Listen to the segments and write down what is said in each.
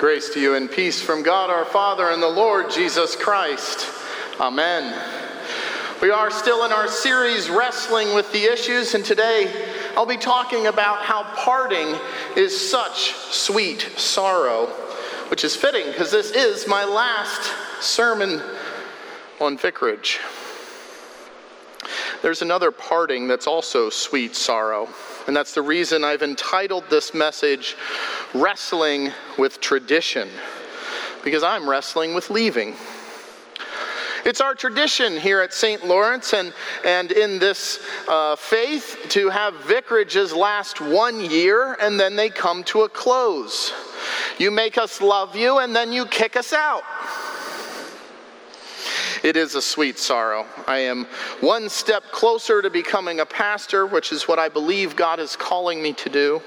Grace to you and peace from God our Father and the Lord Jesus Christ. Amen. We are still in our series wrestling with the issues, and today I'll be talking about how parting is such sweet sorrow, which is fitting because this is my last sermon on vicarage. There's another parting that's also sweet sorrow, and that's the reason I've entitled this message Wrestling with Tradition, because I'm wrestling with leaving. It's our tradition here at St. Lorenz and, and in this uh, faith to have vicarages last one year and then they come to a close. You make us love you and then you kick us out. It is a sweet sorrow. I am one step closer to becoming a pastor, which is what I believe God is calling me to do.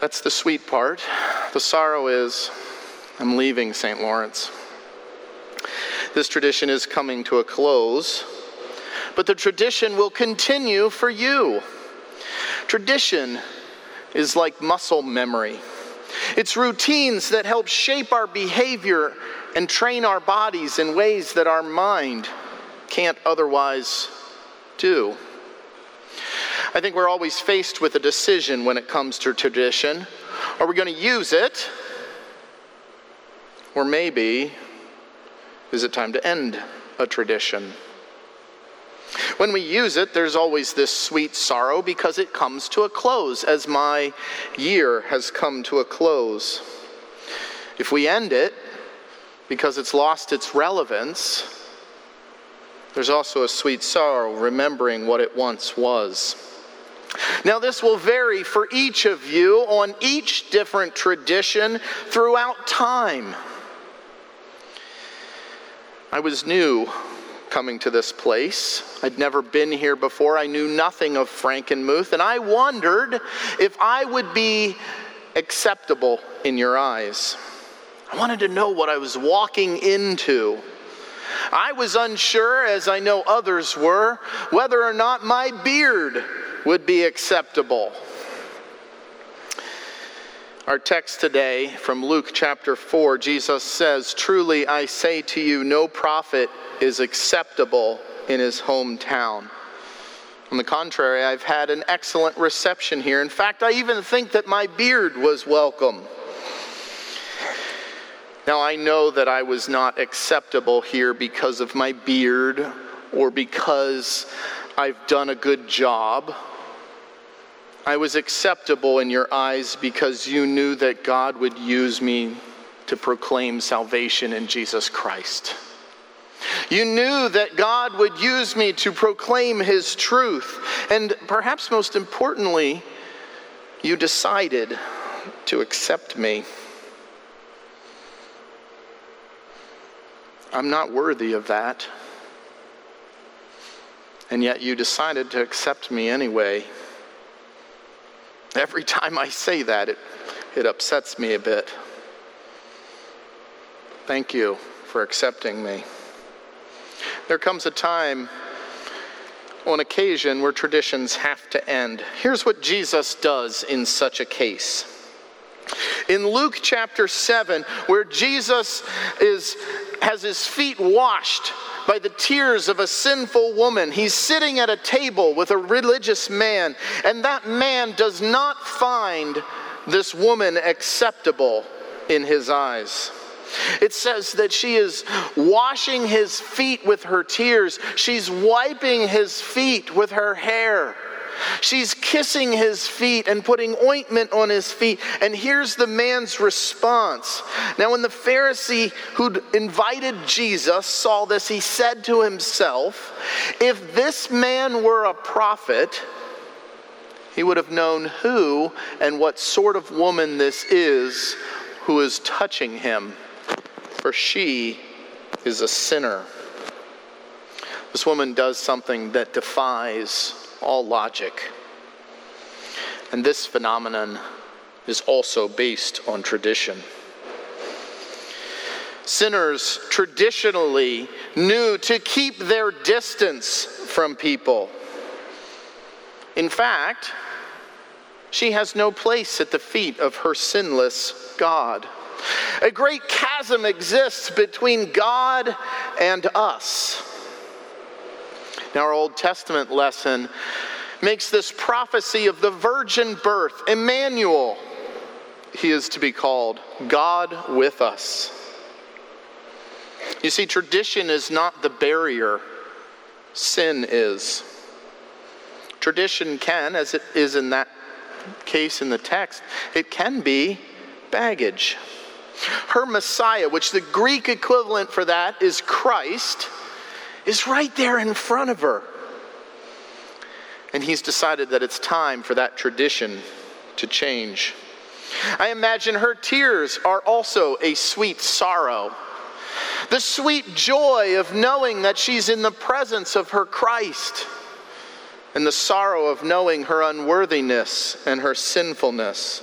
That's the sweet part. The sorrow is I'm leaving St. Lorenz. This tradition is coming to a close, but the tradition will continue for you. Tradition is like muscle memory. It's routines that help shape our behavior and train our bodies in ways that our mind can't otherwise do. I think we're always faced with a decision when it comes to tradition. Are we going to use it? Or maybe, is it time to end a tradition? When we use it, there's always this sweet sorrow because it comes to a close, as my year has come to a close. If we end it because it's lost its relevance, there's also a sweet sorrow remembering what it once was. Now, this will vary for each of you on each different tradition throughout time. I was new coming to this place. I'd never been here before. I knew nothing of Frankenmuth, and I wondered if I would be acceptable in your eyes. I wanted to know what I was walking into. I was unsure, as I know others were, whether or not my beard would be acceptable. Our text today from Luke chapter 4, Jesus says, Truly I say to you, no prophet is acceptable in his hometown. On the contrary, I've had an excellent reception here. In fact, I even think that my beard was welcome. Now, I know that I was not acceptable here because of my beard or because I've done a good job I was acceptable in your eyes because you knew that God would use me to proclaim salvation in Jesus Christ. You knew that God would use me to proclaim His truth. And perhaps most importantly, you decided to accept me. I'm not worthy of that. And yet you decided to accept me anyway. Every time I say that, it, it upsets me a bit. Thank you for accepting me. There comes a time on occasion where traditions have to end. Here's what Jesus does in such a case. In Luke chapter 7, where Jesus is, has his feet washed by the tears of a sinful woman. He's sitting at a table with a religious man, and that man does not find this woman acceptable in his eyes. It says that she is washing his feet with her tears. She's wiping his feet with her hair. She's kissing his feet and putting ointment on his feet. And here's the man's response. Now, when the Pharisee who'd invited Jesus saw this, he said to himself, If this man were a prophet, he would have known who and what sort of woman this is who is touching him, for she is a sinner. This woman does something that defies all logic. And this phenomenon is also based on tradition. Sinners traditionally knew to keep their distance from people. In fact, She has no place at the feet of her sinless God. A great chasm exists between God and us. Now, our Old Testament lesson makes this prophecy of the virgin birth, Emmanuel. He is to be called God with us. You see, tradition is not the barrier, sin is. Tradition can, as it is in that case in the text, it can be baggage. Her Messiah, which the Greek equivalent for that is Christ, is right there in front of her. And he's decided that it's time for that tradition to change. I imagine her tears are also a sweet sorrow. The sweet joy of knowing that she's in the presence of her Christ, and the sorrow of knowing her unworthiness and her sinfulness.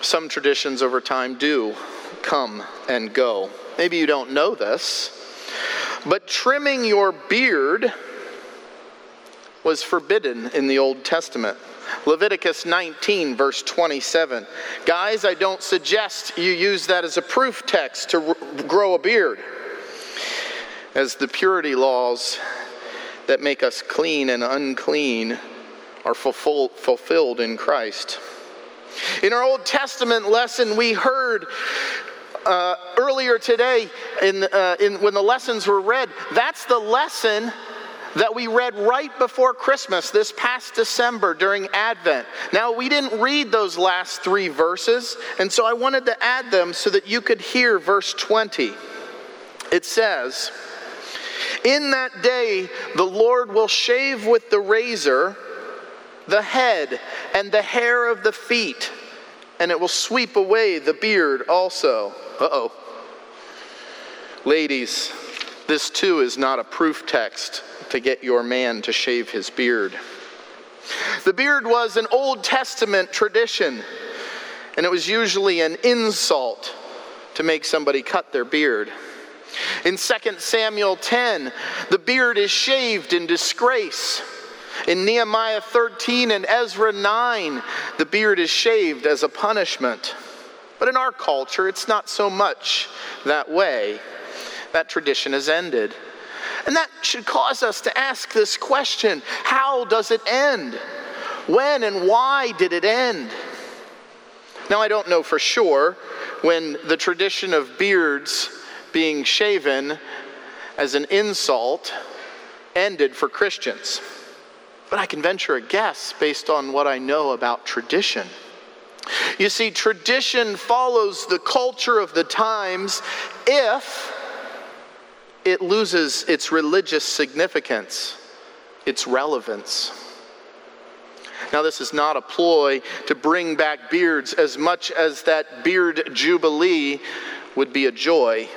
Some traditions over time do come and go. Maybe you don't know this, but trimming your beard was forbidden in the Old Testament. Leviticus 19, verse 27. Guys, I don't suggest you use that as a proof text to grow a beard, as the purity laws that make us clean and unclean are fulfilled in Christ. In our Old Testament lesson, we heard uh, earlier today in, uh, in, when the lessons were read, that's the lesson that we read right before Christmas this past December during Advent. Now, we didn't read those last three verses, and so I wanted to add them so that you could hear verse 20. It says, In that day, the Lord will shave with the razor the head and the hair of the feet, and it will sweep away the beard also. Uh oh. Ladies, this too is not a proof text to get your man to shave his beard. The beard was an Old Testament tradition, and it was usually an insult to make somebody cut their beard. In 2 Samuel 10, the beard is shaved in disgrace. In Nehemiah 13 and Ezra 9, the beard is shaved as a punishment. But in our culture, it's not so much that way. That tradition has ended. And that should cause us to ask this question how does it end? When and why did it end? Now, I don't know for sure when the tradition of beards being shaven as an insult ended for Christians. But I can venture a guess based on what I know about tradition. You see, tradition follows the culture of the times if it loses its religious significance, its relevance. Now, this is not a ploy to bring back beards as much as that beard jubilee would be a joy.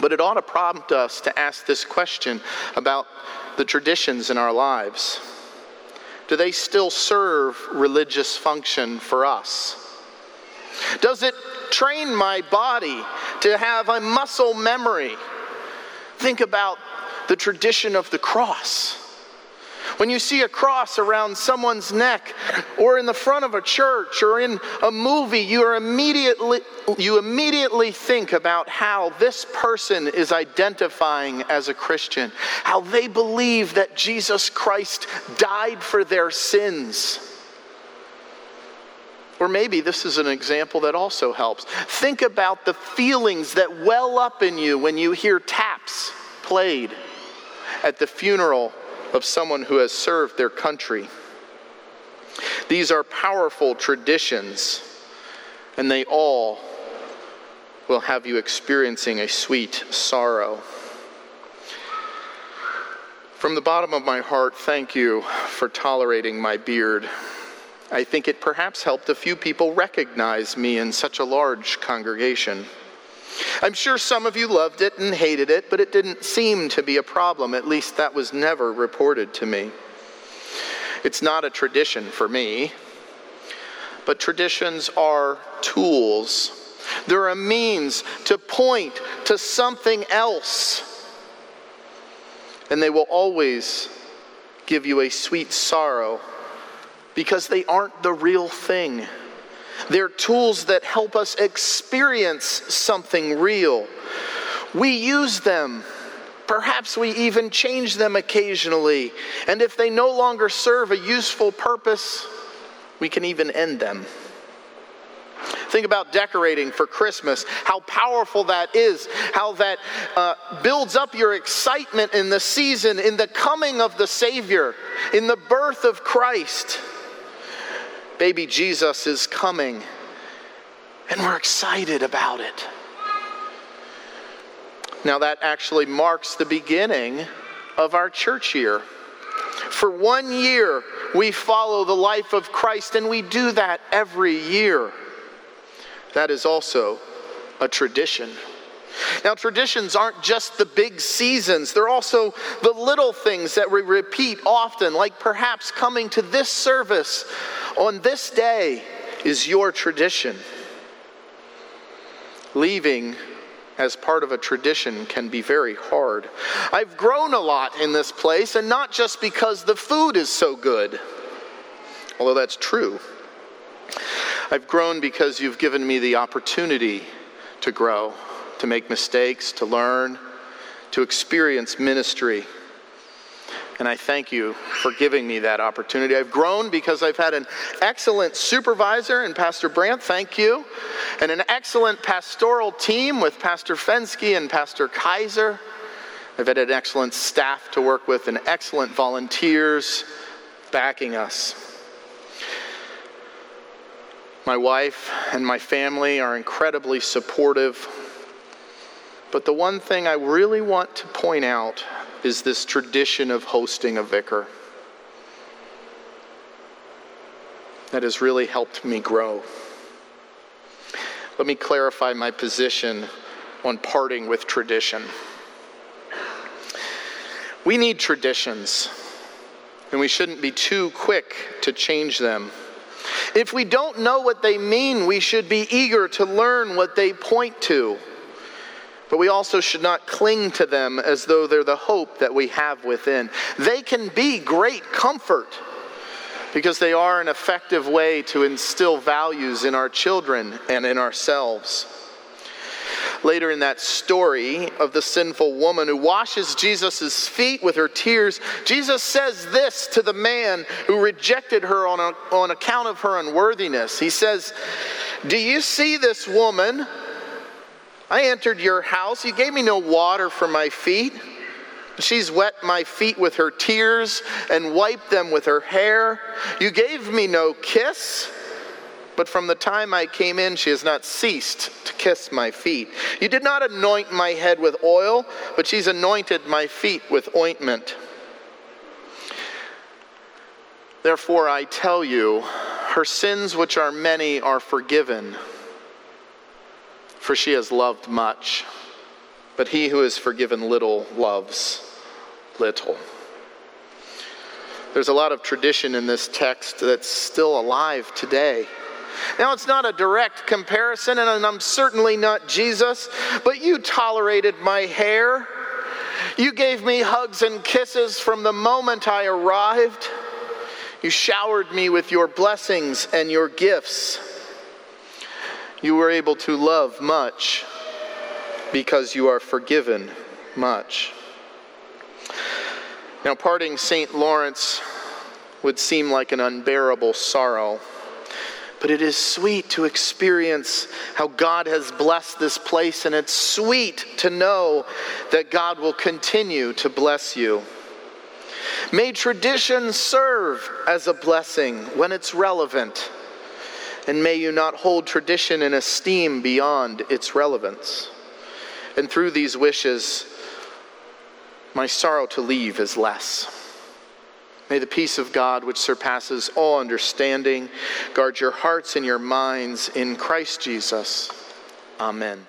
But it ought to prompt us to ask this question about the traditions in our lives? Do they still serve religious function for us? Does it train my body to have a muscle memory? Think about the tradition of the cross. When you see a cross around someone's neck or in the front of a church or in a movie, you, are immediately, you immediately think about how this person is identifying as a Christian, how they believe that Jesus Christ died for their sins. Or maybe this is an example that also helps. Think about the feelings that well up in you when you hear taps played at the funeral of someone who has served their country. These are powerful traditions, and they all will have you experiencing a sweet sorrow. From the bottom of my heart, thank you for tolerating my beard. I think it perhaps helped a few people recognize me in such a large congregation. I'm sure some of you loved it and hated it, but it didn't seem to be a problem. At least that was never reported to me. It's not a tradition for me, but traditions are tools. They're a means to point to something else. And they will always give you a sweet sorrow because they aren't the real thing. They're tools that help us experience something real. We use them. Perhaps we even change them occasionally. And if they no longer serve a useful purpose, we can even end them. Think about decorating for Christmas, how powerful that is, how that uh, builds up your excitement in the season, in the coming of the Savior, in the birth of Christ. Baby Jesus is coming, and we're excited about it. Now, that actually marks the beginning of our church year. For one year, we follow the life of Christ, and we do that every year. That is also a tradition. Now, traditions aren't just the big seasons, they're also the little things that we repeat often, like perhaps coming to this service on this day is your tradition. Leaving as part of a tradition can be very hard. I've grown a lot in this place, and not just because the food is so good, although that's true. I've grown because you've given me the opportunity to grow, to make mistakes, to learn, to experience ministry. And I thank you for giving me that opportunity. I've grown because I've had an excellent supervisor and Pastor Brandt, thank you, and an excellent pastoral team with Pastor Fensky and Pastor Kaiser. I've had an excellent staff to work with and excellent volunteers backing us. My wife and my family are incredibly supportive. But the one thing I really want to point out is this tradition of hosting a vicar. That has really helped me grow. Let me clarify my position on parting with tradition. We need traditions, and we shouldn't be too quick to change them. If we don't know what they mean, we should be eager to learn what they point to. But we also should not cling to them as though they're the hope that we have within. They can be great comfort because they are an effective way to instill values in our children and in ourselves later in that story of the sinful woman who washes Jesus' feet with her tears, Jesus says this to the man who rejected her on, a, on account of her unworthiness. He says, Do you see this woman? I entered your house. You gave me no water for my feet. She's wet my feet with her tears and wiped them with her hair. You gave me no kiss. But from the time I came in, she has not ceased to kiss my feet. You did not anoint my head with oil, but she's anointed my feet with ointment. Therefore, I tell you, her sins, which are many, are forgiven, for she has loved much. But he who is forgiven little loves little. There's a lot of tradition in this text that's still alive today. Now, it's not a direct comparison, and I'm certainly not Jesus, but you tolerated my hair. You gave me hugs and kisses from the moment I arrived. You showered me with your blessings and your gifts. You were able to love much because you are forgiven much. Now, parting St. Lorenz would seem like an unbearable sorrow. But it is sweet to experience how God has blessed this place, and it's sweet to know that God will continue to bless you. May tradition serve as a blessing when it's relevant, and may you not hold tradition in esteem beyond its relevance. And through these wishes, my sorrow to leave is less. May the peace of God, which surpasses all understanding, guard your hearts and your minds in Christ Jesus. Amen.